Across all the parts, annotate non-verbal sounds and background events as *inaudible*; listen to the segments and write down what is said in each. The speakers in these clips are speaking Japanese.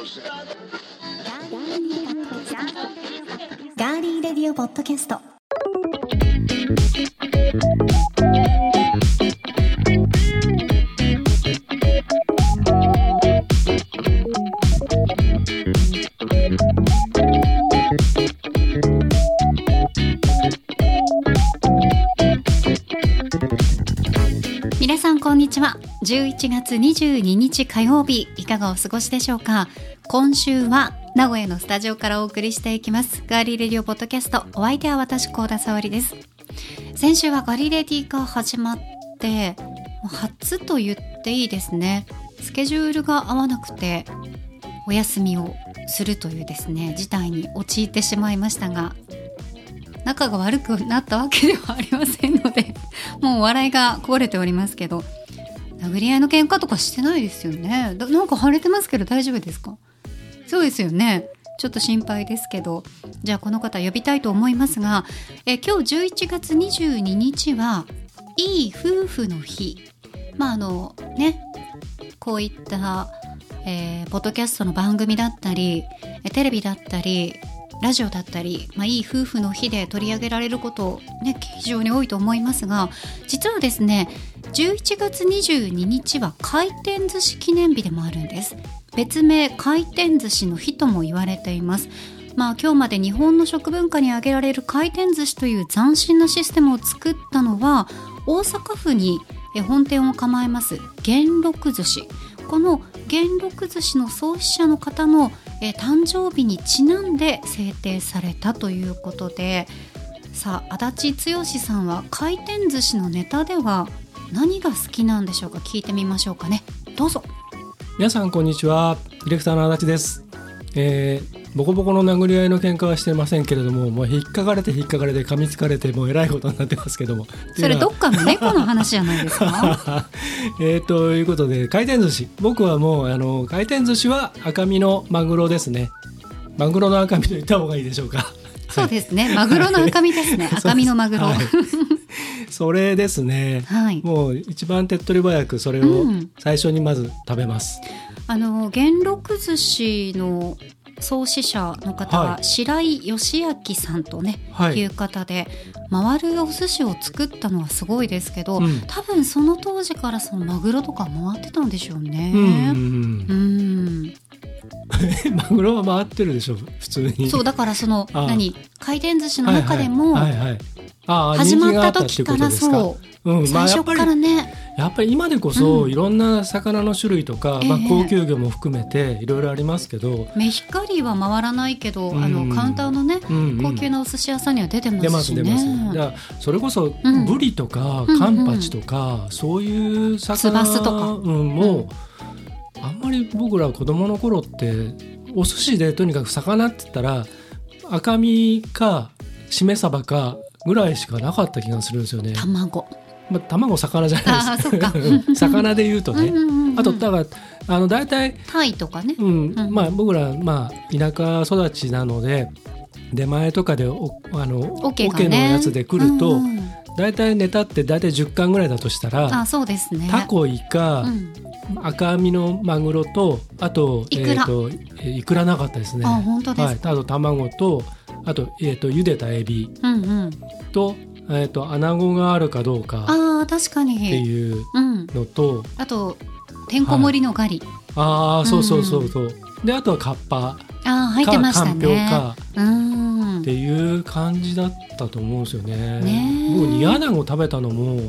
ガーリーレディオポッドキャスト。皆さんこんにちは。11月22日火曜日いかがお過ごしでしょうか？今週は名古屋のスタジオからお送りしていきます。ガーリーレディオポッドキャストお相手は私高田沙織です。先週はガリレディが始まって初と言っていいですね。スケジュールが合わなくてお休みをするというですね事態に陥ってしまいましたが仲が悪くなったわけではありませんので *laughs* もう笑いがこぼれておりますけど殴り合いの喧嘩とかしてないですよね。なんか腫れてますけど大丈夫ですか？そうですよね。ちょっと心配ですけど。じゃあこの方呼びたいと思いますがえ今日11月22日はいい夫婦の日。まああのねこういった、えーポッドキャストの番組だったりテレビだったりラジオだったり、まあ、いい夫婦の日で取り上げられること、ね、非常に多いと思いますが実はですね11月22日は回転寿司記念日でもあるんです。別名回転寿司の日とも言われています。まあ今日まで日本の食文化に挙げられる回転寿司という斬新なシステムを作ったのは大阪府に本店を構えます元禄寿司。この元禄寿司の創始者の方の誕生日にちなんで制定されたということでさあ足立剛さんは回転寿司のネタでは何が好きなんでしょうか？聞いてみましょうかね。どうぞ。皆さんこんにちは。ディレクターの足立です、えーボコボコの殴り合いの喧嘩はしてませんけれどももう引っかかれて引っかかれて噛みつかれてもうえらいことになってますけども。それどっかの猫の話じゃないですか？*laughs* えーということで回転寿司。僕はもうあの回転寿司は赤身のマグロですね。マグロの赤身と言った方がいいでしょうかそうですね。マグロの赤身ですね。赤身のマグロ。はい。それですね。はい。もう一番手っ取り早くそれをうん。最初にまず食べます、あの元禄寿司の創始者の方は、はい。白井義明さんとね、はい。い、う方で回るお寿司を作ったのはすごいですけど、うん。多分その当時からそのマグロとか回ってたんでしょうね。うんうんうん。うん *laughs* マグロは回ってるでしょ普通に。そうだからその何回転寿司の中でもはいはいはいはいああ始まった時からそう、うんまあ、最初かやっぱりらねやっぱり今でこそ、うん。いろんな魚の種類とか、まあええ、高級魚も含めていろいろありますけど、メヒカリは回らないけど、うん。あのカウンターのね、うんうん。高級なお寿司屋さんには出てま出ますすしね。出ます、だからそれこそ、うん。ブリとかうんカンパチとか、そういう魚ツバスとか。うん、もう、あんまり僕ら子供の頃ってお寿司でとにかく魚って言ったら赤身かしめ鯖かぐらいしかなかった気がするんですよね。卵。まあ、卵魚じゃないです *laughs* 魚で言うとね。うんうんうんうんあとだからあの大体、タイとかね。うんうんまあ、僕ら、まあ、田舎育ちなので出前とかでおあのオケが桶ね。のやつで来ると、うんうん大体ネタって大体10貫ぐらいだとしたらあ、そうですね。タコイカ、うん赤身のマグロとあとイクラえーとえーいくらなかったですね。あ、本当ですはい、あと卵とあと,、えー、と茹でたエビうんうん。と,、えー、と穴子があるかどうかああ、確かってに。いううん。のと、あと、てんこ盛りのガリ。ああそうそうそうそう、であとはカッパああ、入ってましたかかんぴょうね。かうんっ。ていう感じだったと思うんですよね。ねえ僕煮穴子食べたのも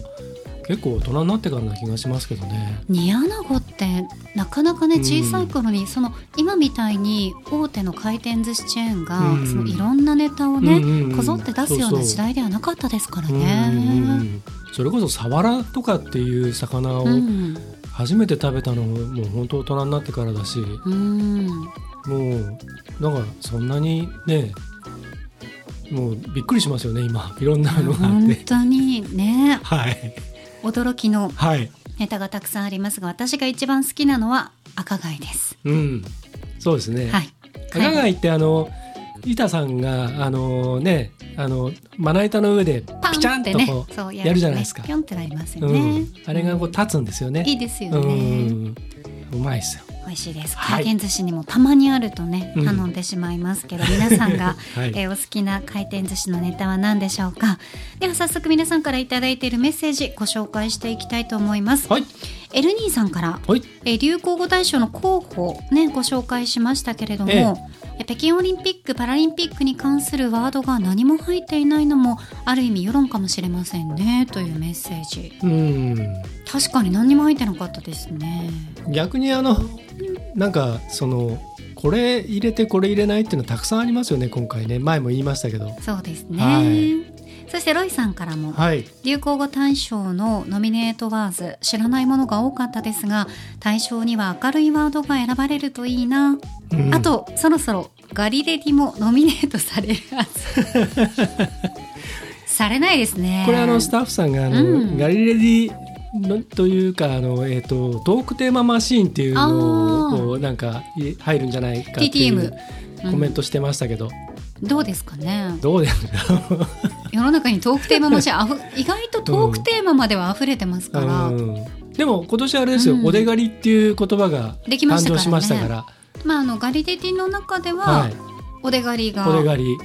結構大人になってからな気がしますけどね。煮穴子ってなかなかねうん小さい頃に、その今みたいに大手の回転寿司チェーンが、うんそのいろんなネタをね、うんうんうんこぞって出すような時代ではなかったですからうんうんうね。んそれこそサワラとかっていう魚をうん初めて食べたのももう本当大人になってからだしうんもうなんかそんなにねもうびっくりしますよね今いろんなのがあっ本て。当にねはい驚きのはいネタがたくさんありますが私が一番好きなのは赤貝です。うんそうですね。はい。赤貝ってあの板さんがあのねあのまな板の上でパピチャンンってねとこう、そうやるじゃないですかピョンってなりますようねん。あれがこう立つんですよね。いいですようね。んうまいですよ。美味しいです。はい。回転寿司にもたまにあるとね、うん。頼んでしまいますけど皆さんが、*laughs* はい。えーお好きな回転寿司のネタは何でしょうか？では早速皆さんからいただいているメッセージご紹介していきたいと思います、はい。エルニーさんからはい。えー流行語大賞の候補ねご紹介しましたけれども、ええ。え北京オリンピック・パラリンピックに関するワードが何も入っていないのもある意味世論かもしれませんねというメッセージ。うん。確かに何にも入ってなかったですね。逆にあのなんかそのこれ入れてこれ入れないっていうのたくさんありますよね今回ね。前も言いましたけど。そうですね、はい。そしてロイさんからもはい。流行語大賞のノミネートワーズ知らないものが多かったですが大賞には明るいワードが選ばれるといいな、うん。あとそろそろガリレディもノミネートされるはず。*laughs* されないですね。これあのスタッフさんがあの、うん。ガリレディのというかあの、えー、とトークテーママシーンっていうのをなんかい入るんじゃないかっていうコメントしてましたけど、どうですかね？どうですか？世の中にトークテーママシンあふ意外とトークテーマまでは溢れてますから、うん。でも今年あれですよ、うん。おでがりっていう言葉ができましたからね。誕生しましたから。まああのガリレディの中では、はい。おでがりがおでがり。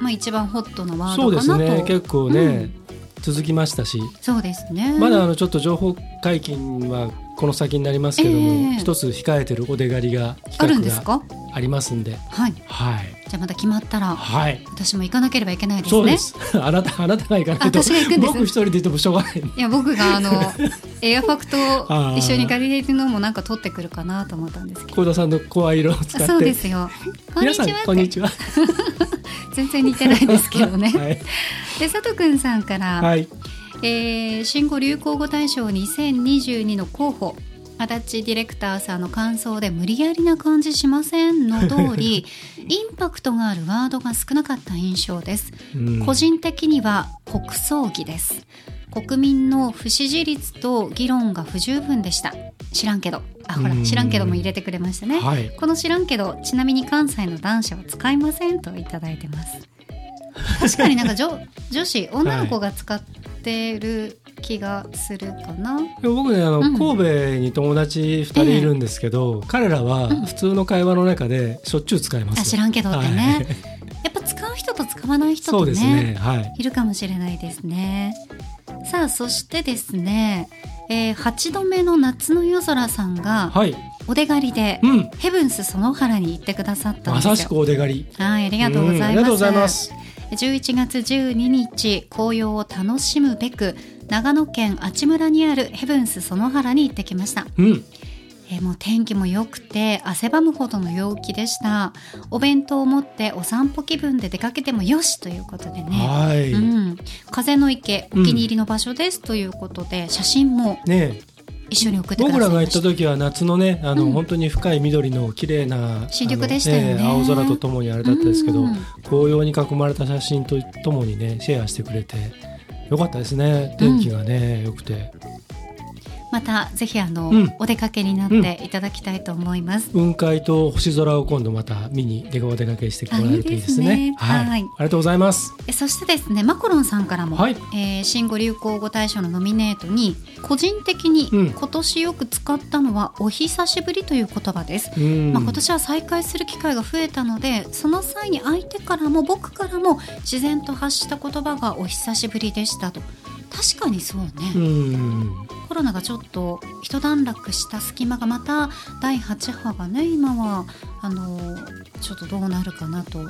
まあ、一番ホットなワーそうですドかなとね結構ね、うん続きましたしそうですね。まだあのちょっと情報解禁はこの先になりますけども、ええ。一つ控えてるおでがりがあるんですか？ありますんで。はい。はい。じゃあまた決まったらはい。私も行かなければいけないですね。そうです。*laughs* あなたあなたが行かないとあ私が行くんです。僕一人でいてもしょうがない。いや僕があの *laughs* エアファクト一緒にガリレディのもなんか取ってくるかなと思ったんですけど。幸田さんの声色を使って。そうですよ。こんにちは。*laughs* 全然似てないですけどね、*laughs* はい。で佐藤くんさんから、はい。えー新語・流行語大賞2022の候補。足立ディレクターさんの感想で無理やりな感じしませんの通り *laughs* インパクトがあるワードが少なかった印象です、うん。個人的には国葬儀です国民の不支持率と議論が不十分でした知らんけどあほらうん知らんけども入れてくれましたね、はい。この知らんけどちなみに関西の男子は使いませんといただいてます確かになんか女 *laughs* 女子女の子が使ってる気がするかな、でも僕ねあの、うん神戸に友達二人いるんですけど、彼らは普通の会話の中でしょっちゅう使いますよ。あ知らんけどってね、はいやっぱ使う人と使わない人とですね。はい。いるかもしれないですねさあそしてですね、えー、8度目の夏の夜空さんがはい。お出狩りでうん。ヘブンス園原に行ってくださったまさしくお出がり。はいありがとうございます、んありがとうございます。11月12日紅葉を楽しむべく長野県阿智村にあるヘブンス園原に行ってきました、うん。えーもう天気も良くて汗ばむほどの陽気でした。お弁当を持ってお散歩気分で出かけてもよしということでね。はい。うん、風の池お気に入りの場所ですということで、写真もね一緒に送ってくだ僕らが行った時は夏のねあの、うん。本当に深い緑の綺麗な新緑でしたよね。あのええ青空とともにあれだったんですけど、うん。紅葉に囲まれた写真とともにねシェアしてくれてよかったですね。天気がね、良くてまたぜひあの、うん。お出かけになっていただきたいと思います、雲海と星空を今度また見に出お出かけしてもらえるといいですね。ね。はい、はい。ありがとうございます。えそしてですねマコロンさんからも、はい。えー新語・流行語大賞のノミネートに個人的にうん。今年よく使ったのはお久しぶりという言葉です、うん。まあ、今年は再会する機会が増えたのでその際に相手からも僕からも自然と発した言葉がお久しぶりでしたと確かにそうね、うんコロナがちょっと一段落した隙間がまた第8波がね今はあのちょっとどうなるかなと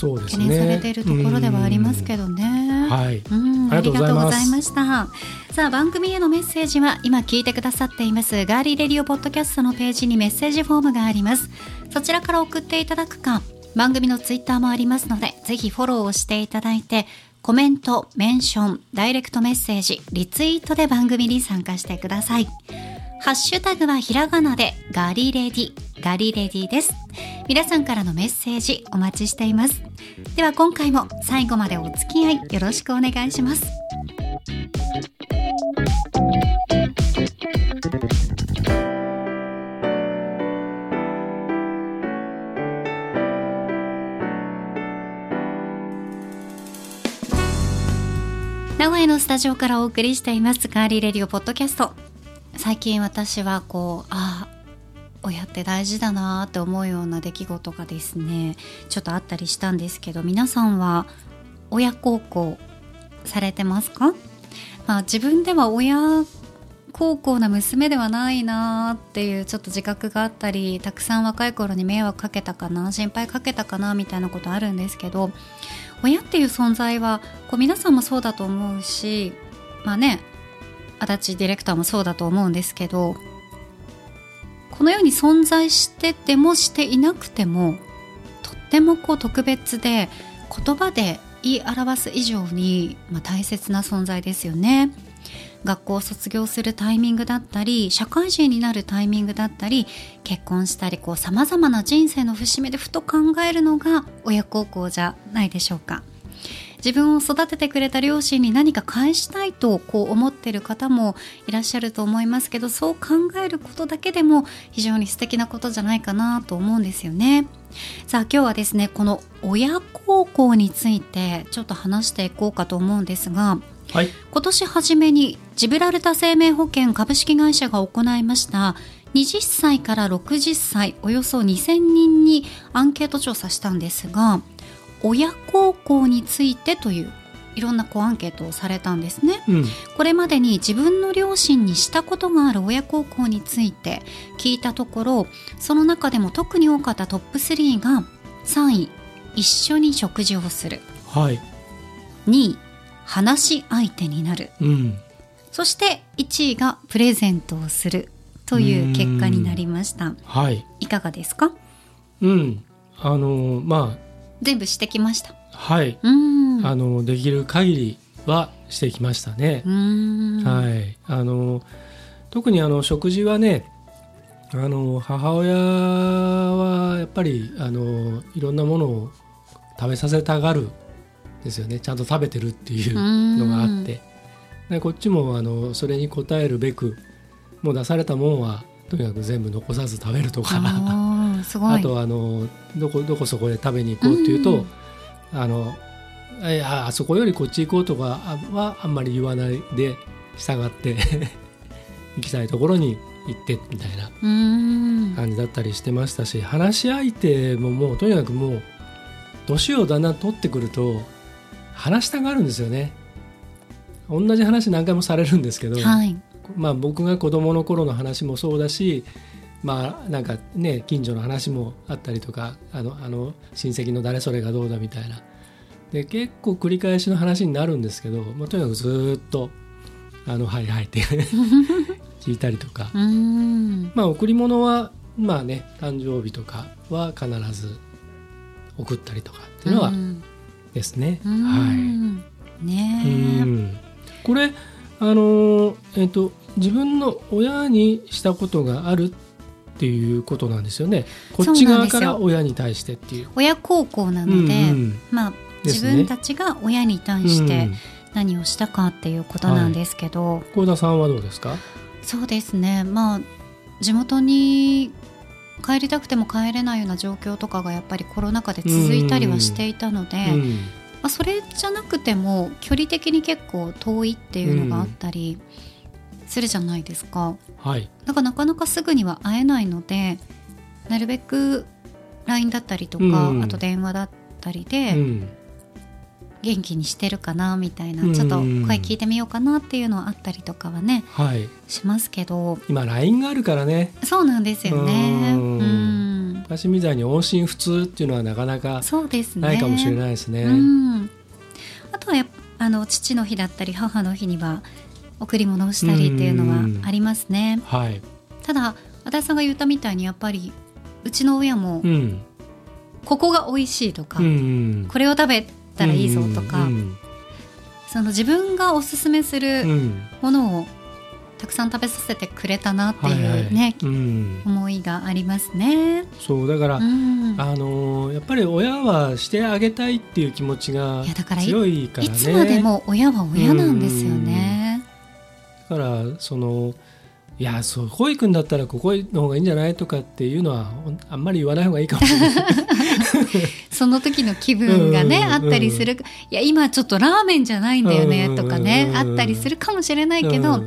懸念されているところではありますけどね。うんはいうん、あありりがとうございました。さあ番組へのメッセージは今聞いてくださっていますガーリーレディオポッドキャストのページにメッセージフォームがあります。そちらから送っていただくか番組のツイッターもありますのでぜひフォローをしていただいてコメント、メンション、ダイレクトメッセージ、リツイートで番組に参加してください。ハッシュタグはひらがなでガリレディ、ガリレディです。皆さんからのメッセージお待ちしています。では今回も最後までお付き合いよろしくお願いします。名古屋のスタジオからお送りしていますガーリーレディオポッドキャスト。最近私はこうあ親って大事だなって思うような出来事がですねちょっとあったりしたんですけど皆さんは親孝行されてますか、まあ、自分では親孝行な娘ではないなっていうちょっと自覚があったりたくさん若い頃に迷惑かけたかな心配かけたかなみたいなことあるんですけど親っていう存在はこう皆さんもそうだと思うしまあね足立ディレクターもそうだと思うんですけどこのように存在しててもしていなくてもとってもこう特別で言葉で言い表す以上に、まあ、大切な存在ですよね。学校を卒業するタイミングだったり社会人になるタイミングだったり結婚したりさまざまな人生の節目でふと考えるのが親孝行じゃないでしょうか。自分を育ててくれた両親に何か返したいとこう思ってる方もいらっしゃると思いますけどそう考えることだけでも非常に素敵なことじゃないかなと思うんですよね。さあ今日はですねこの親孝行についてちょっと話していこうかと思うんですが、はい、今年初めにジブラルタ生命保険株式会社が行いました。20歳から60歳およそ2000人にアンケート調査したんですが親孝行についてといういろんなこうアンケートをされたんですね、うん、これまでに自分の両親にしたことがある親孝行について聞いたところその中でも特に多かったトップ3が3位一緒に食事をする、はい、2位話し相手になる、うん、そして1位がプレゼントをするという結果になりました。はい、いかがですか？うん。あのまあ。全部してきました。はい。うん。あのできる限りはしてきましたね。うん。はい。あの特にあの食事はねあの母親はやっぱりあのいろんなものを食べさせたがるですよね。ちゃんと食べてるっていうのがあって。でこっちもあのそれに応えるべくもう出されたもんはとにかく全部残さず食べるとか。あ *laughs* とあのどこどこそこで食べに行こうっていうと、うん、あのいやあそこよりこっち行こうとかはあんまり言わないで従って *laughs* 行きたいところに行ってみたいな感じだったりしてましたし話し相手ももうとにかくもう年をだんだん取ってくると話したがるんですよね。同じ話何回もされるんですけど、はい、まあ、僕が子どもの頃の話もそうだしまあなんかね近所の話もあったりとかあのあの親戚の誰それがどうだみたいな。で結構繰り返しの話になるんですけど、まあ、とにかくずっと「あのはいはい」って *laughs* 聞いたりとか。まあ贈り物はまあね誕生日とかは必ず送ったりとかっていうのはですね。はい、ねこれあのえっ、ー、と自分の親にしたことがあるっていうことなんですよね。こっち側から親に対してっていう。親孝行なので、うんうん、まあ、自分たちが親に対して何をしたかっていうことなんですけど。幸、うん、田さんはどうですか？そうですね。まあ地元に帰りたくても帰れないような状況とかがやっぱりコロナ禍で続いたりはしていたので、まあ、それじゃなくても距離的に結構遠いっていうのがあったり。うん。するじゃないですか。はい、だからなかなかすぐには会えないのでなるべく LINE だったりとか、うん、あと電話だったりで、うん、元気にしてるかなみたいな、うん、ちょっと声聞いてみようかなっていうのはあったりとかはね、はい、しますけど。今 LINE があるからね。そうなんですよね。うん。昔みたいに音信不通っていうのはなかなかないかもしれないですね。あとはやあの父の日だったり母の日には贈り物をしたりっていうのはありますね。はい、ただ足立さんが言ったみたいにやっぱりうちの親も、ここが美味しいとか、これを食べたらいいぞとか、その自分がおすすめするものをたくさん食べさせてくれたなっていうね、はいはい、思いがありますね。そうだから、うん、あのやっぱり親はしてあげたいっていう気持ちが強いから、ね、いつまでも親は親なんですよね。からそのいやそうこう行くんだったらここの方がいいんじゃないとかっていうのはあんまり言わない方がいいかもしれない *laughs* その時の気分がね、あったりする。いや今ちょっとラーメンじゃないんだよねとかね、あったりするかもしれないけど、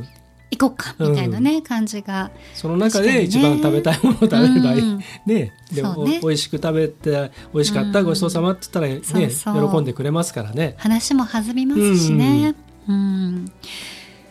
行こうかみたいなね、感じがその中で一番食べたいものを食べればい。い、うん。ね。でそうね。お美味しく食べて美味しかった、うんごちそうさまって言ったらねそうそう喜んでくれますからね。話も弾みますしね。うん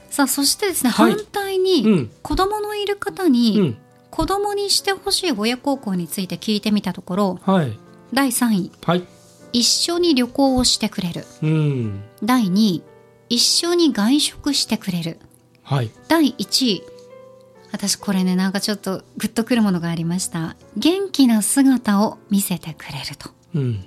さあそしてですね、はい。反対うにん。子供のいる方うにん。子供にしてほしい親孝行について聞いてみたところはい第3位。はい。一緒に旅行をしてくれる。うん。第2位。一緒に外食してくれる。はい。第1位。私これねなんかちょっとグッとくるものがありました。元気な姿を見せてくれると。うん。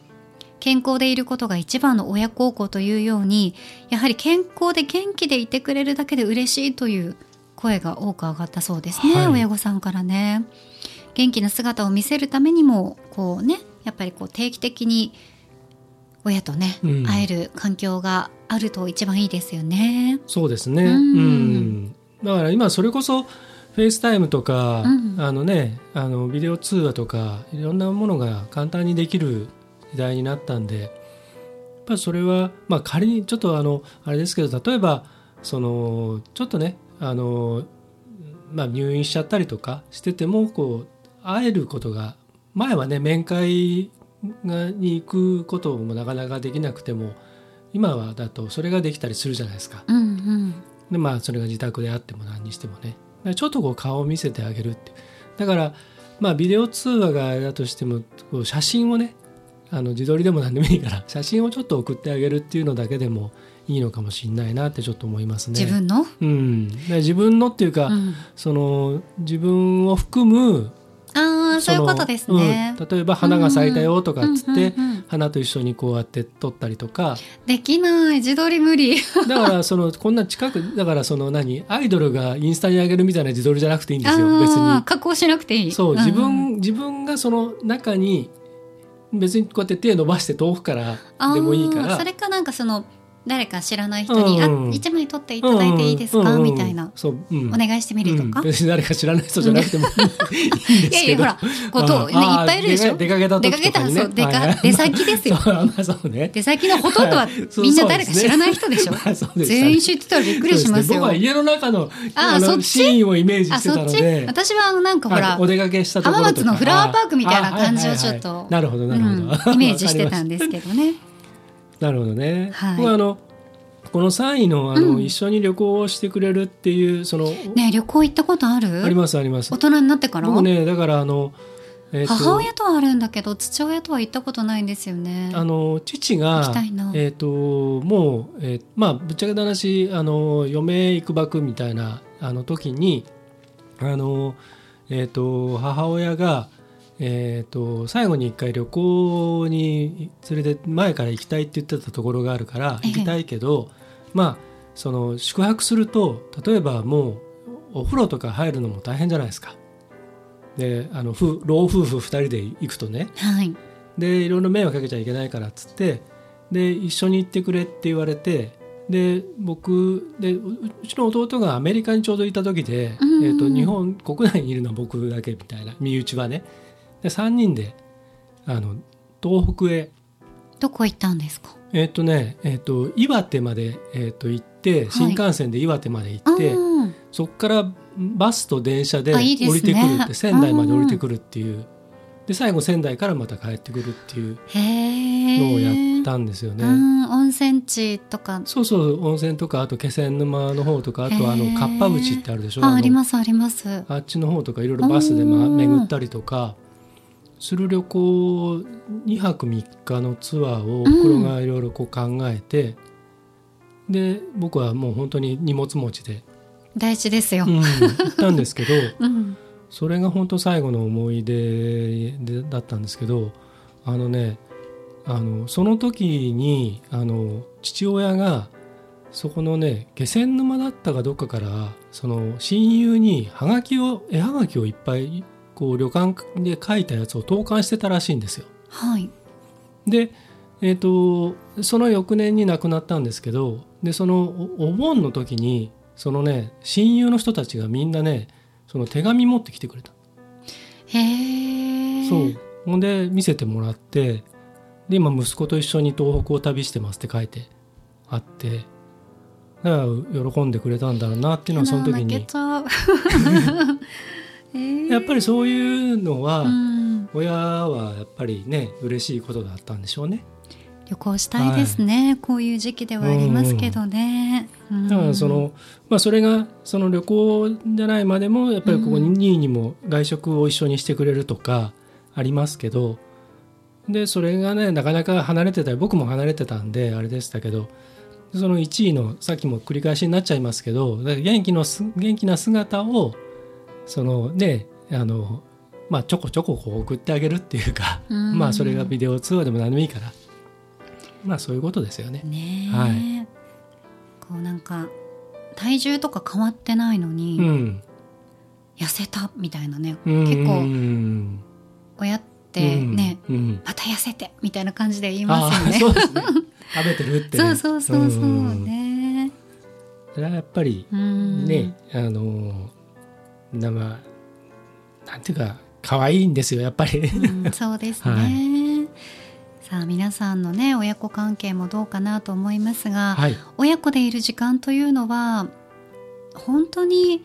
健康でいることが一番の親孝行というようにやはり健康で元気でいてくれるだけで嬉しいという声が多く上がったそうですね、はい。親御さんからね。元気な姿を見せるためにもこうねやっぱりこう定期的に親とね、うん。会える環境があると一番いいですよね。そうですね。ううん。んだから今それこそ FaceTime とか、うん。あのねあのビデオ通話とかいろんなものが簡単にできる時代になったんでやっぱりそれはまあ仮にちょっとあのあれですけど例えばそのちょっとねあの、まあ、入院しちゃったりとかしててもこう会えることが前はね面会がに行くこともなかなかできなくても今はだとそれができたりするじゃないですか。うんうん。でまあそれが自宅であっても何にしてもね。ちょっとこう顔を見せてあげるって。だからまあビデオ通話があれだとしてもこう写真をねあの自撮りでも何でもいいから *laughs* 写真をちょっと送ってあげるっていうのだけでもいいのかもしれないなってちょっと思いますね。自分の、うん、自分のっていうか、うん。その自分を含むああそういうことですね。うん。例えば花が咲いたよとかっつって、花と一緒にこうやって撮ったりとか。できない。自撮り無理。*laughs* だからそのこんな近くだからその何？アイドルがインスタに上げるみたいな自撮りじゃなくていいんですよ別に。加工しなくていい。そううん自分、自分がその中に別にこうやって手伸ばして遠くからでもいいから。それかなんかその誰か知らない人に、あ一枚撮っていただいていいですか、みたいな。そう、うん。お願いしてみるとか？うん。別に誰か知らない人じゃなくてもいやいやほらこうとねいっぱいいるでしょ？出かけた時出かけた出か出先ですよ。*laughs* 出先のほとんどはみんな誰か知らない人でしょ？ま全員知ってたらびっくりしますよ。ね。僕は家の中のあのシーンをイメージあしてたので。私はあのなんかほら浜松のフラワーパークみたいな感じをあちょっとはいはい。はいなるほどなるほど、うんイメージしてたんですけどね。なるほどね。はい僕はあのこの3位のあの、うん一緒に旅行をしてくれるっていうその、ね旅行行ったことある？ありますあります大。人になってから、僕ねだからあの、えーと母親とはあるんだけど父親とは行ったことないんですよね。あの父行がえっ、ともう、えーまあぶっちゃけた話あの嫁行くばくみたいなあの時にあのえっ、と母親がえー、と最後に一回旅行に連れて前から行きたいって言ってたところがあるからええ行きたいけど、まあその宿泊すると例えばもうお風呂とか入るのも大変じゃないですか。であの夫老夫婦2人で行くとねはい。でいろいろ迷惑かけちゃいけないからっつってで一緒に行ってくれって言われてで僕でううちの弟がアメリカにちょうどいた時で、えー、と日本国内にいるのは僕だけみたいな身内はねで3人であの東北へ。どこ行ったんですか？えっ、とね、えー、と岩手まで、えー、と行って新幹線で岩手まで行って、うんそこからバスと電車で降りてくるって仙台まで降りてくるっていう。で最後仙台からまた帰ってくるっていう。のをやったんですよね。うん。温泉地とか。そうそう温泉とかあと気仙沼の方とかあとあのかっぱ淵ってあるでしょ？あのありますあります。あっちの方とかいろいろバスで、ま、うん。巡ったりとかする旅行2泊3日のツアーをおふがいろいろこう考えて、で僕はもう本当に荷物持ちで、大事ですよう。ん、行ったんですけど *laughs* うん。それが本当最後の思い出でだったんですけどあのねあのその時にあの父親がそこのね気仙沼だったかどっかからその親友にはがきを絵はがきをいっぱいこう旅館で書いたやつを投函してたらしいんですよ。はい。で、えー、とその翌年に亡くなったんですけどでそのおお盆の時にそのね親友の人たちがみんなねその手紙持ってきてくれた。へえ。そう。ほんで見せてもらってで今息子と一緒に東北を旅してますって書いてあってだから喜んでくれたんだろうなっていうのはその時にちゃうえーやっぱりそういうのは、うん。親はやっぱりね嬉しいことだったんでしょうね。旅行したいですね、こういう時期ではありますけどね、うん。だからその、まあ、それがその旅行じゃないまでもやっぱりここにうん。2位にも外食を一緒にしてくれるとかありますけどでそれがねなかなか離れてたり僕も離れてたんであれでしたけどその1位のさっきも繰り返しになっちゃいますけど元気のす元気な姿をそのねあのまあちょこちょここう送ってあげるっていうか、うん。まあそれがビデオ通話でも何でもいいから。まあそういうことですよね。ねえ、はい。こうなんか体重とか変わってないのに、うん、痩せたみたいなね、うん。結構うん親ってね、うん。うん。また痩せてみたいな感じで言いますよね。あーそうですね。*laughs* 食べてるって、ね、そうそうそうそう。うん。ねそれはやっぱりうん。ね、あのなまあなんていうか可愛いんですよやっぱり、うんそうですね、さあ皆さんのね親子関係もどうかなと思いますが、はい。親子でいる時間というのは本当に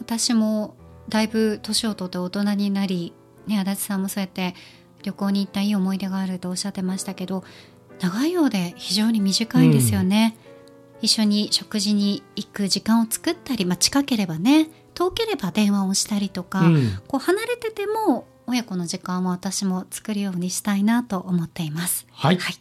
私もだいぶ年を取って大人になり、ね、足立さんもそうやって旅行に行ったいい思い出があるとおっしゃってましたけど長いようで非常に短いんですよね、一緒に食事に行く時間を作ったり、まあ、近ければね遠ければ電話をしたりとか、うん。こう離れてても親子の時間を私も作るようにしたいなと思っています。はい。はい。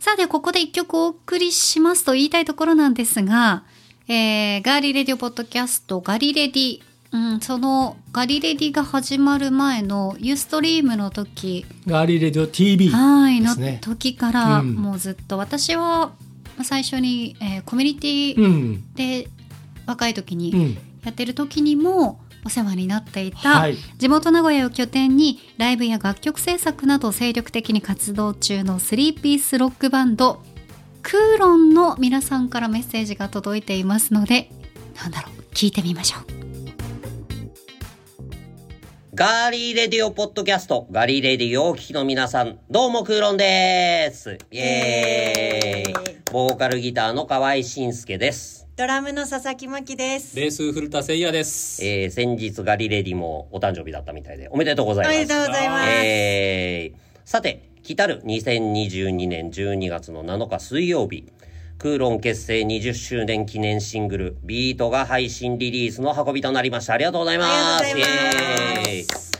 さあではここで一曲お送りしますと言いたいところなんですが、えー、 Girly Radio Podcast ガリレディ、うん、そのガリレディが始まる前の Ustream の時、 Girly Radio TV はい、の時からうん。もうずっと。私はまあ最初に、えーコミュニティうん。で若い時にうんやってる時にもお世話になっていた、はい地元名古屋を拠点にライブや楽曲制作など精力的に活動中のスリーピースロックバンドクーロンの皆さんからメッセージが届いていますのでなんだろう聞いてみましょう Girly Radio Podcast、ガリーレディオをお聞きの皆さん、どうもクーロンです。イエーイ。ボーカルギターの河合慎介です。ドラムの佐々木真希です。ベース古田誠也です。えー、先日ガリレディもお誕生日だったみたいで、おめでとうございます。おめでとうございます。えー、さて、来たる2022年12月の7日水曜日、クーロン結成20周年記念シングル、ビートが配信リリースの運びとなりました。ありがとうございます。ありがとうございますイエーイ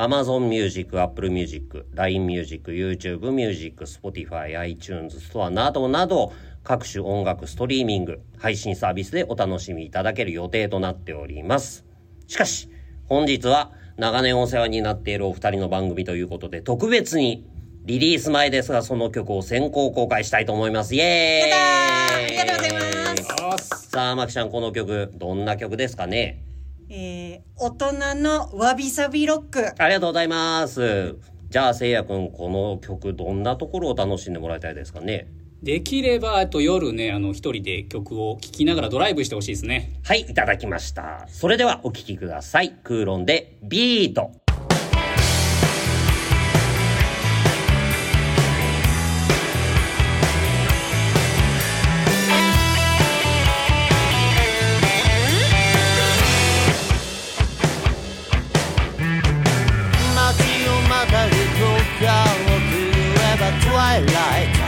Amazon Music、Apple Music、LINE Music、YouTube Music、Spotify、iTunes ストアなどなど、各種音楽ストリーミング、配信サービスでお楽しみいただける予定となっております。しかし、本日は長年お世話になっているお二人の番組ということで、特別にリリース前ですが、その曲を先行公開したいと思います。イエーイ！やだー！ありがとうございます。さあ、まきちゃん、この曲、どんな曲ですかね？えー、大人のわびさびロック。ありがとうございます。じゃあ、せいやくん、この曲、どんなところを楽しんでもらいたいですかね？できれば、あと夜ね、あの、一人で曲を聴きながらドライブしてほしいですね。はい、いただきました。それでは、お聴きください。クーロンで、ビート。れば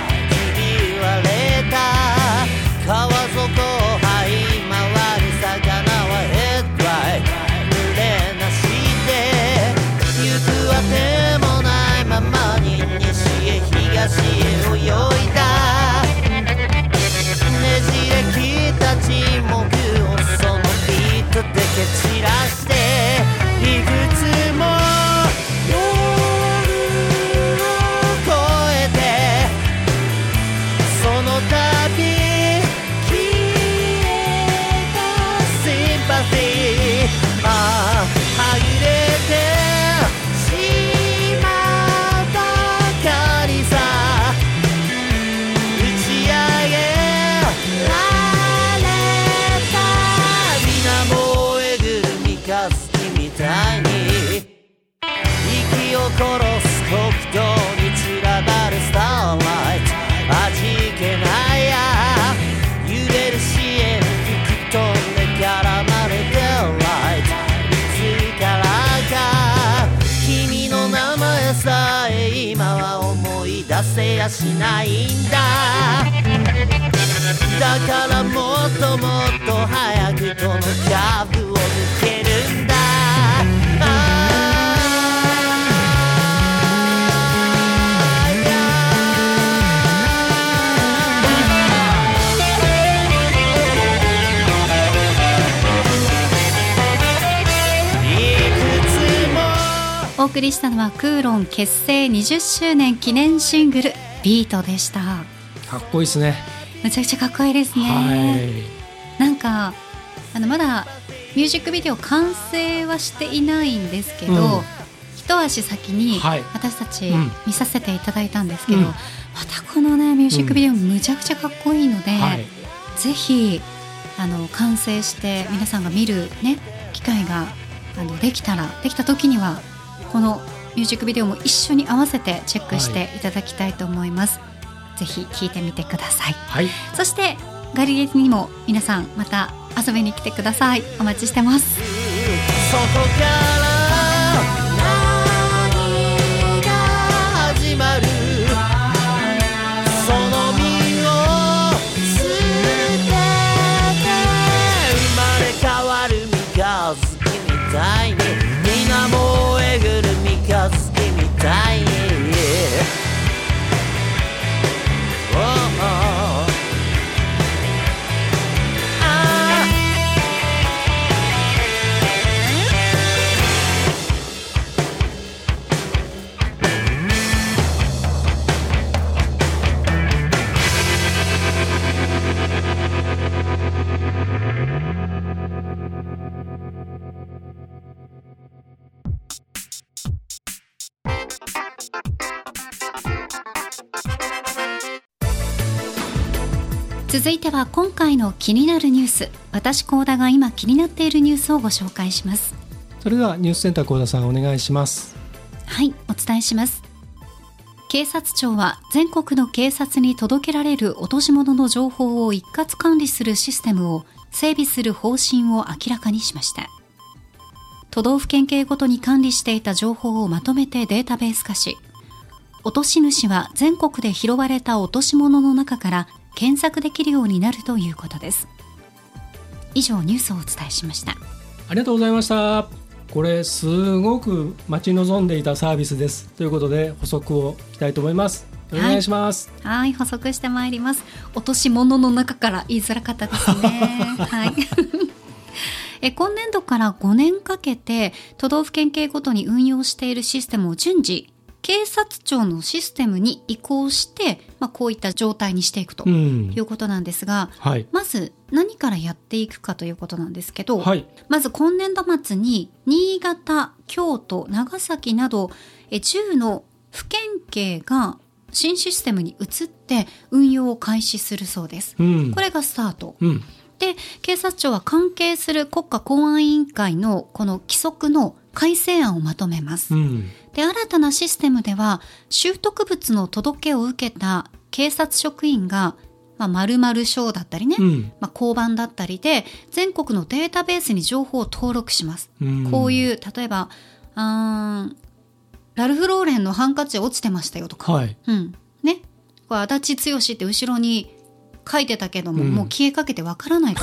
もっともっと早くこのキャブを抜けるんだ。お送りしたのはクーロン結成20周年記念シングル「ビートでした。かっこいいですねむちゃくちゃかっこいいですね、はい。なんかあのまだミュージックビデオ完成はしていないんですけど、うん。一足先にはい。私たちうん。見させていただいたんですけど、うん。またこのねミュージックビデオむちゃくちゃかっこいいので、はい。ぜひあの完成して皆さんが見るね機会があのできたらできた時にはこのミュージックビデオも一緒に合わせてチェックしていただきたいと思います、ぜひ聞いてみてください。はい。そしてガリレにも皆さんまた遊びに来てください。お待ちしてます。そこから何が始まる。その身を捨てて生まれ変わる三日月みたいに。水面えぐる三日月みたいに続いては今回の気になるニュース。私高田が今気になっているニュースをご紹介します。それではニュースセンター高田さんお願いします。はいお伝えします。警察庁は全国の警察に届けられる落とし物の情報を一括管理するシステムを整備する方針を明らかにしました。都道府県警ごとに管理していた情報をまとめてデータベース化し落とし主は全国で拾われた落とし物の中から検索できるようになるということです。以上ニュースをお伝えしました。ありがとうございました。これすごく待ち望んでいたサービスです。ということで補足をいきたいと思います。お願いします、はい、補足してまいります。落とし物の中から言いづらかったですね。*laughs* はい。*laughs* え今年度から5年かけて都道府県警ごとに運用しているシステムを順次警察庁のシステムに移行して、まあ、こういった状態にしていくとうんいうことなんですが、はいまず何からやっていくかということなんですけど、はいまず今年度末に新潟、京都、長崎などえ10の府県警が新システムに移って運用を開始するそうです。うんこれがスタート。うんで、警察庁は関係する国家公安委員会のこの規則の改正案をまとめますう。んで、新たなシステムでは、拾得物の届けを受けた警察職員が、まあ、〇〇賞だったりね、うんまあ、交番だったりで、全国のデータベースに情報を登録します。うんこういう、例えば、あーラルフ・ローレンのハンカチ落ちてましたよとか、はいうん。ね。これ、足立剛って後ろに書いてたけども、うんもう消えかけてわからないと。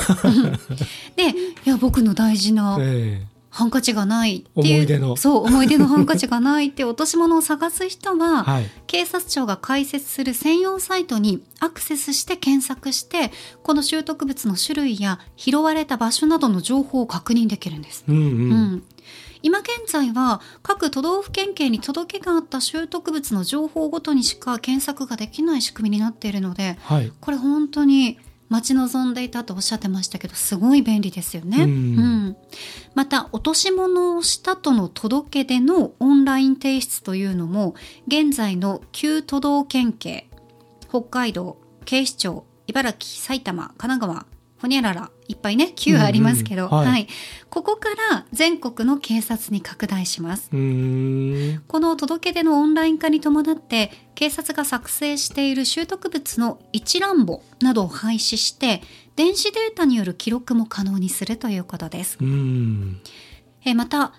*laughs* で、いや、僕の大事なえハンカチがないっていう。思い出のそう、思い出のハンカチがないって落とし物を探す人は、え *laughs* はい警察庁が開設する専用サイトにアクセスして検索して、この拾得物の種類や拾われた場所などの情報を確認できるんです。うんうん、うん今現在は各都道府県警に届けがあった拾得物の情報ごとにしか検索ができない仕組みになっているのではいこれ本当に待ち望んでいたとおっしゃってましたけどすごい便利ですよね。うんまた落とし物をしたとの届け出のオンライン提出というのも現在の9都道県警北海道警視庁茨城埼玉神奈川ほにゃららいっぱいね9ありますけど、うんうんはいはい、ここから全国の警察に拡大します。この届け出のオンライン化に伴って警察が作成している拾得物の一覧簿などを廃止して電子データによる記録も可能にするということです。うんえーまた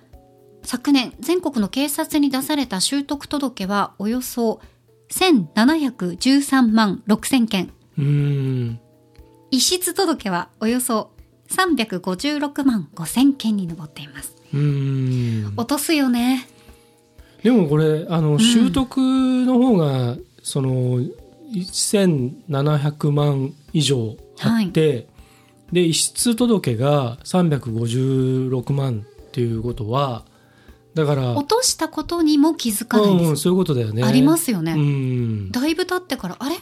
昨年全国の警察に出された拾得届はおよそ1713万6000件。遺失届はおよそ356万5000件に上っています。うーん。落とすよね。でもこれあの習得の方が、その1700万以上あって、で遺失届が356万っていうことはだから落としたことにも気づかないんです。ようん、そういうことだよね。ありますよね。うん。だいぶ経ってから、あれ？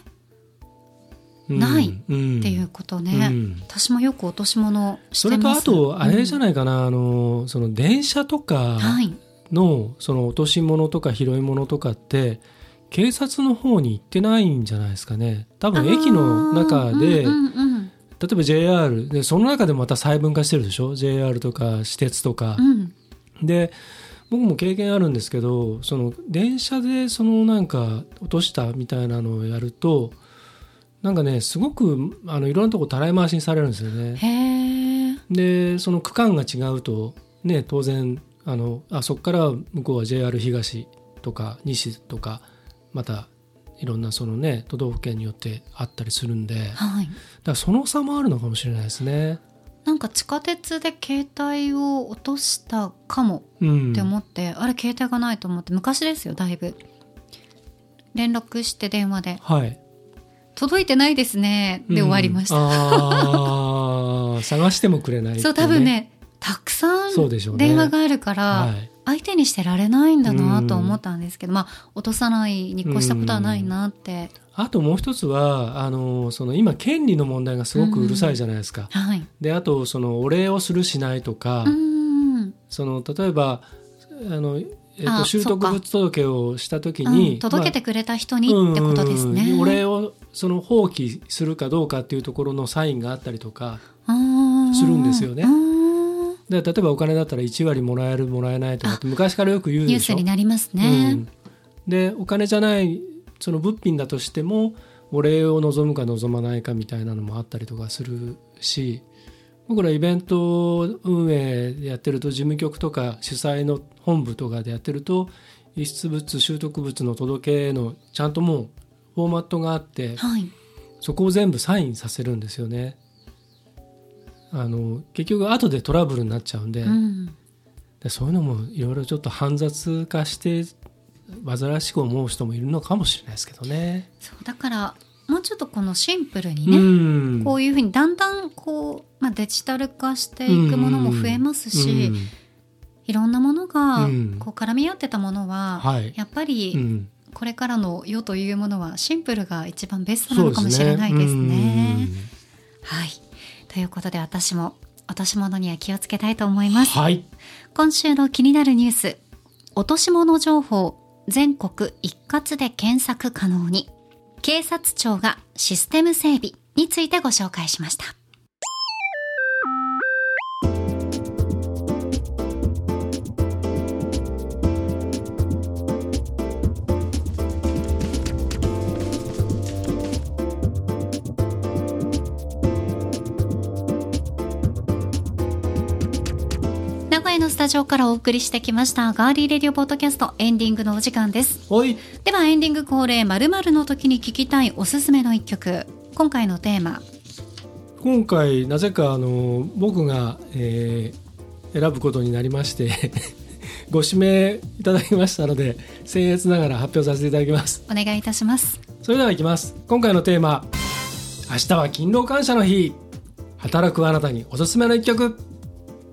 ないうん。ていうことね。うん。私もよく落とし物しそれてます。とあとあれじゃい、ないかな、あのその電車とかはい。のその落とし物とか拾い物とかって警察の方に行ってないんじゃないですかね。多分駅の中で、うんうんうん例えば JR でその中でもまた細分化してるでしょ？JR とか私鉄とか、うん。で僕も経験あるんですけどその電車でそのなんか落としたみたいなのをやるとなんかねすごくあのいろんなとこたらい回しにされるんですよね。でその区間が違うとね当然あのあそこから向こうは JR 東とか西とかまたいろんなそのね都道府県によってあったりするんでだかはい。らその差もあるのかもしれないですね。なんか地下鉄で携帯を落としたかもうん、って思って、あれ携帯がないと思って昔ですよだいぶ連絡して電話ではい、「届いてないですね」で終わりました、うん探してもくれないっていそう多分ねたくさん電話があるから、はい。相手にしてられないんだなと思ったんですけど、まあ落とさないに越したことはないなって、あともう一つはあのその今権利の問題がすごくうるさいじゃないですか。はい。であとそのお礼をするしないとか、うーん。その例えばあの、えっあと習得物届をした時うに、ん届けてまくれた人あにってことですね。うん。お礼をその放棄するかどうかっていうところのサインがあったりとかするんですよねで例えばお金だったら1割もらえるもらえないとかって昔からよく言うニューでしょ。スになりますうね。ん、でお金じゃないその物品だとしてもお礼を望むか望まないかみたいなのもあったりとかするし僕らイベント運営でやってると事務局とか主催の本部とかでやってると遺失物習得物の届けのちゃんともうフォーマットがあってはい。そこを全部サインさせるんですよね。あの結局後でトラブルになっちゃうんで,、うん。でそういうのもいろいろちょっと煩雑化して煩わしく思う人もいるのかもしれないですけどね。そうだからもうちょっとこのシンプルにうね、んこういうふうにだんだんこう、まあ、デジタル化していくものも増えますし、うんいろんなものがうんこう絡み合ってたものは、はいやっぱうりんこれからの世というものはシンプルが一番ベストなのかもしれないですね。はい。ということで私も落とし物には気をつけたいと思います。はい今週の気になるニュース落とし物情報全国一括で検索可能に警察庁がシステム整備についてご紹介しましたタジオからお送りしてきましたガーリーレディオポッドキャストエンディングのお時間です。はい。ではエンディング恒例〇〇の時に聞きたいおすすめの一曲。今回のテーマ。今回なぜかあの僕が、えー選ぶことになりまして *laughs* ご指名いただきましたので僭越ながら発表させていただきます。お願いいたします。それではいきます。今回のテーマ。明日は勤労感謝の日。働くあなたにおすすめの一曲。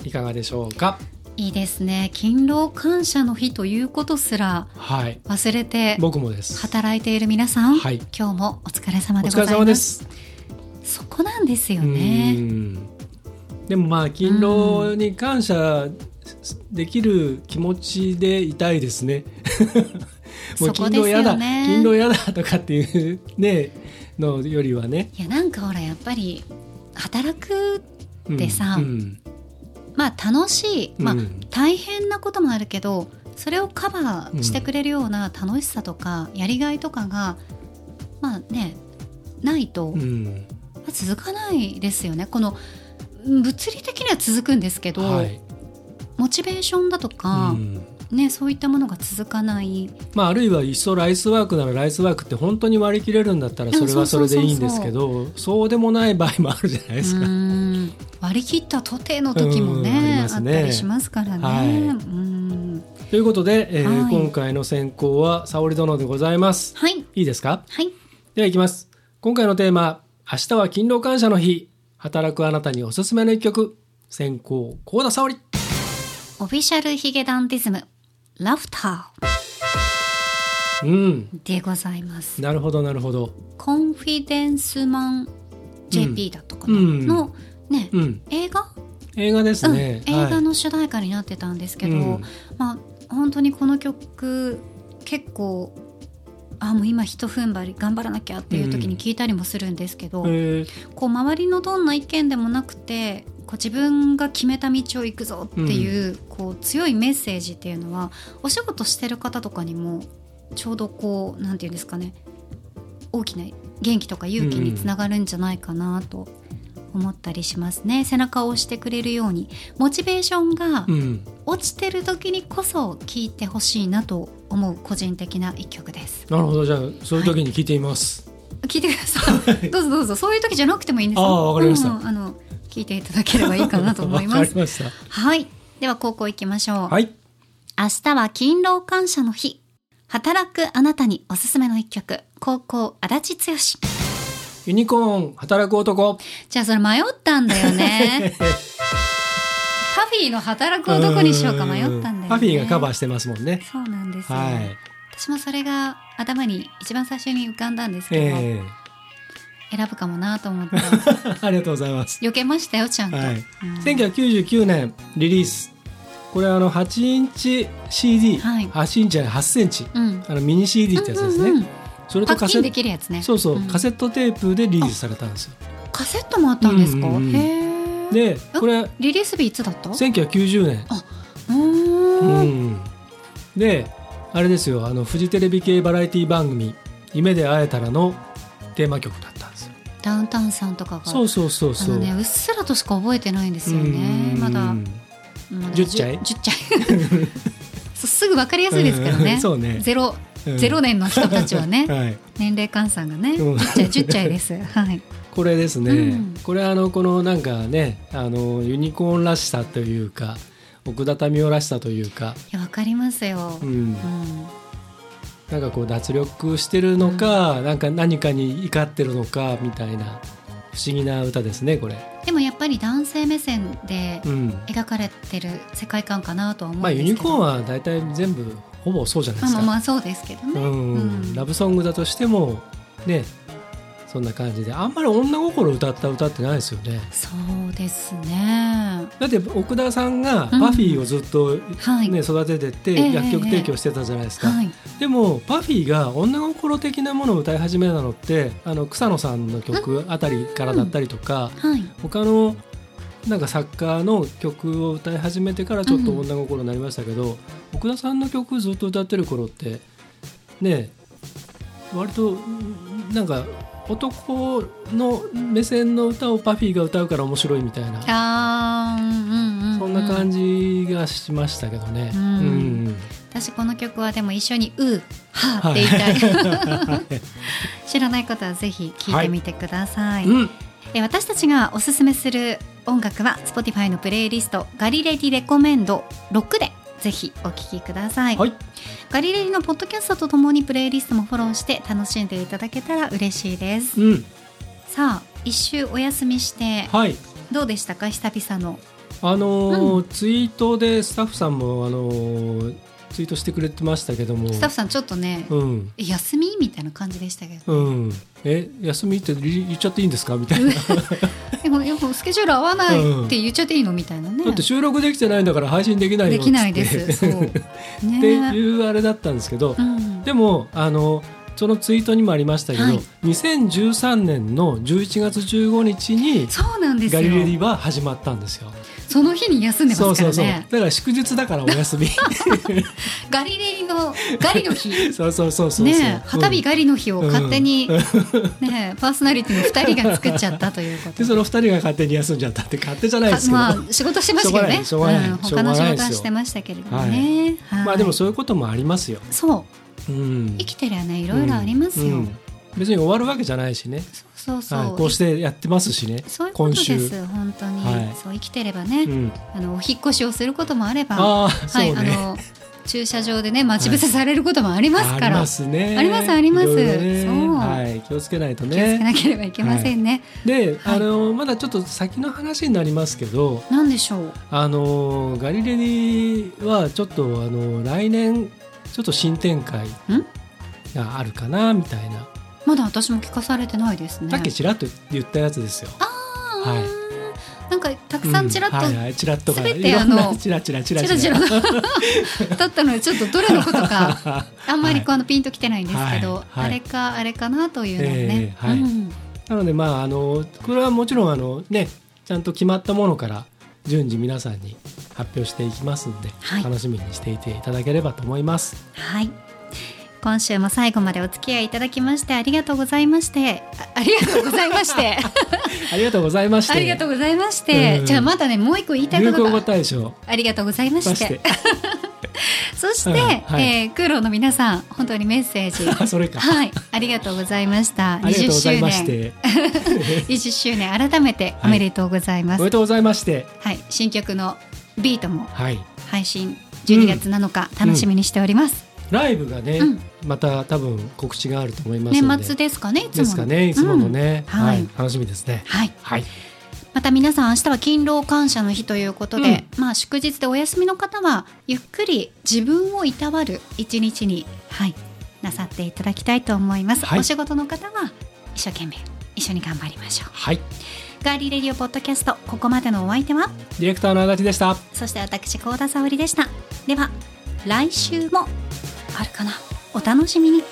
いかがでしょうか？いいですね。勤労感謝の日ということすらはい。忘れて僕もです。働いている皆さん、はい。今日もお疲れ様おでございます。疲れ様です。そこなんですようねん。でもまあ勤労に感謝できる気持ちでいたいですね。*laughs* もう勤労やだ、よね。勤労やだとかっていうねのよりはね。いやなんかほらやっぱり働くうんでさうんまあ楽しい、まあうん大変なこともあるけどそれをカバーしてくれるような楽しさとかやりがいとかがまあねないとうん。続かないですよね。この物理的には続くんですけど、はい。モチベーションだとか、うんねそういったものが続かないまあ、あるいはいっそライスワークならライスワークって本当に割り切れるんだったらうんそれはそれでいいんですけどそうでもない場合もあるじゃないですか。うん割り切ったとての時もうんありね,、あったりしますからね。はいうんということで、えーはい今回の選考は沙織殿でございます。はいいいですか？はいではいきます。今回のテーマ、明日は勤労感謝の日。働くあなたにおすすめの一曲。先行、高田沙織。オフィシャルヒゲダンディズムラフタうん。ーでございます。なるほど、なるほど。コンフィデンスマン JP だったかな、うんのね、うん。映画、映画ですね。うん、映画はいの主題歌になってたんですけど、うんまあ本当にこの曲結構あもう今一踏ん張り頑張らなきゃっていう時に聞いたりもするんですけど、えー。こう周りのどんな意見でもなくてこう自分が決めた道を行くぞっていう,、こう強いメッセージっていうのはお仕事してる方とかにもちょうどこうなんていうんですかね大きな元気とか勇気につながるんじゃないかなと思ったりしますね、背中を押してくれるように。モチベーションがうん。落ちてる時にこそ聴いてほしいなと思う個人的な一曲です。なるほど。じゃあ、そういう時に聞いてみます。聞いてください。どうぞどうぞ。そういう時じゃなくてもいいんですよ。ああわかりました。うんうん。あの聞いていただければいいかなと思いわます。かりました。はい。では高校行きましょう、はい。明日は勤労感謝の日。働くあなたにおすすめの一曲。高校足立剛ユニコーン、働く男。じゃあそれ迷ったんだよね *laughs* パフィーの働く男にしようか迷ったんだよねパフィーがカバーしてますもんね。そうなんですよ、はい。私もそれが頭に一番最初に浮かんだんですけど、え選ぶかもなと思ってー、*laughs* ありがとうございます。避けましたよちゃんと、はい。うん1999年リリース。これあの8インチ CD、はい8インチじゃない8センチ、うんあのミニ CD ってやつですね。うんうんうんそれとカセッパッキンできるやつね。そうそう、ん。カセットテープでリリースされたんですよ。カセットもあったんですか、うんうんうん。へえで、これリリース日いつだった？う1990年。ーん。うん。で、あれですよ、あのフジテレビ系バラエティ番組夢で会えたらのテーマ曲だったんですよ。ダウンタウンさんとかが。そうそうそうそう。ねうっすらとしか覚えてないんですよね。うんまだまだ10ちゃい？10ちゃい。*laughs* そうすぐ分かりやすいですからね。う *laughs* んそうね。ゼロうん。ゼロ年の人たちはね、*laughs* はい。年齢換算がね、う。ん10ちゃい10ちゃいです。*laughs* はい。これですね、うん。これあのこのなんかねあのユニコーンらしさというか奥田民生らしさというか、いや分かりますよ、ううん。ん、なんかこう脱力してるのか、なんか何かに怒ってるのかみたいな不思議な歌ですねこれ。でもやっぱり男性目線でうん。描かれてる世界観かなとは思まあうんですけど、ユニコーンは大体全部ほぼそうじゃないですあまあまあそうですけどね、うん。うん。ラブソングだとしてもねそんな感じであんまり女心歌った歌ってないですよね。そうですね。だって奥田さんがうん。パフィーをずっと、はい、ね育ててってええ楽曲提供してたじゃないですか、はい。でもパフィーが女心的なものを歌い始めたのってあの草野さんの曲あたりからだったりとか、はい。他のなんか作家の曲を歌い始めてからちょっと女心になりましたけど、奥田さんの曲ずっと歌ってる頃ってね割とんなんか男の目線の歌をパフィーが歌うから面白いみたいな。あーうんうんうんそんな感じがしましたけどね。うん。うん。私この曲はでも一緒に「う」「は」って言いたい、*laughs* 知らない方はぜひ聴いてみてください、うん。え私たちがおすすめする音楽は Spotify のプレイリスト「ガリレディレコメンド6」でぜひお聴きください、はい。ガリレディのポッドキャストとともにプレイリストもフォローして楽しんでいただけたら嬉しいです。うん。さあ一周お休みしてはい。どうでしたか？久々の。あのーツイートでスタッフさんも、あのーツイートしてくれてましたけども。スタッフさんちょっとね、うん。え休みみたいな感じでしたけど、うん、え休みって言言っちゃっていいんですか？みたいな。*laughs* でもでもスケジュール合わないって言っちゃっていいのみたいなね。だって収録できてないんだから配信できないよできないです。そう。*laughs* ってねいうあれだったんですけど、うん。でもあのそのツイートにもありましたけど、はい。2013年の11月15日にそうなんですよ。ガリレディは始まったんですよ。その日に休んでますからそうそうそう。だねから祝日だからお休み。*laughs* ガリレリのガリの日。*laughs* そうそうそうそうねえ旗日ガリの日を勝手に、うん。ねえパーソナリティの2人が作っちゃったということ。でその二人が勝手に休んじゃったって勝手じゃないですけど、まあ仕事してましたけどね。しょうがないうんしょうがない他の仕事はしてましたけれどもね、はい。まあでもそういうこともありますよ、そううん、生きてりゃねいろいろありますよ、うん。うん。別に終わるわけじゃないしね。そうそう、はい、こうしてやってますしね。そういうことです本当に、はい。そう生きてればね、うん、あのお引っ越しをすることもあれば。はい、ね、あの駐車場でね待ち伏せされることもありますから、ありますね。ありますあります。ね。そう。はい、気をつけないと気をつけねなければいけませんね、で、はい。あのまだちょっと先の話になりますけどなんでしょう？あのガリレディはちょっとあの来年ちょっと新展開があるかなみたいな、まだ私も聞かされてないですね。さっきちらっと言ったやつですよ。あー。はい。なんかたくさんちらっと、うん。はいはい、チラッとか。全てあのチラチラチラチラチラだったのでちょっとどれのことか *laughs* あんまりこうあのピンときてないんですけど、はい。はい。あれかあれかなというのをね、ええはい。うん。なのでまああのこれはもちろんあのねちゃんと決まったものから順次皆さんに発表していきますので、はい。楽しみにしていていただければと思います。はい。今週も最後までお付き合いいただきましてありがとうございまして。あありがとうございまして。*laughs* ありがとうございまして。ありがとうございまして、うん。じゃあまだねもう一個言いたいことが。ありがとうございまして。そして、はいはい。えー、空路の皆さん本当にメッセージ。あ *laughs* それか。はい。ありがとうございました。*laughs* ありがとうございまし20周年。て。20周年改めておめでとうございます、おめでとうございまして。はい、新曲のビートもはい。配信12月7日、楽しみにしております、ライブがね、うん。また多分告知があると思いますので。年末ですかねいつもの。ですかねいつものね、うん。はい。楽しみですね。はい。はい。また皆さん明日は勤労感謝の日ということで、まあ祝日でお休みの方はゆっくり自分をいたわる一日にはいなさっていただきたいと思います、はい。お仕事の方は一生懸命一緒に頑張りましょう。はい。ガーリーレディオポッドキャストここまでのお相手はディレクターの足立でした。そして私高田沙織でした。では来週もあるかな？お楽しみに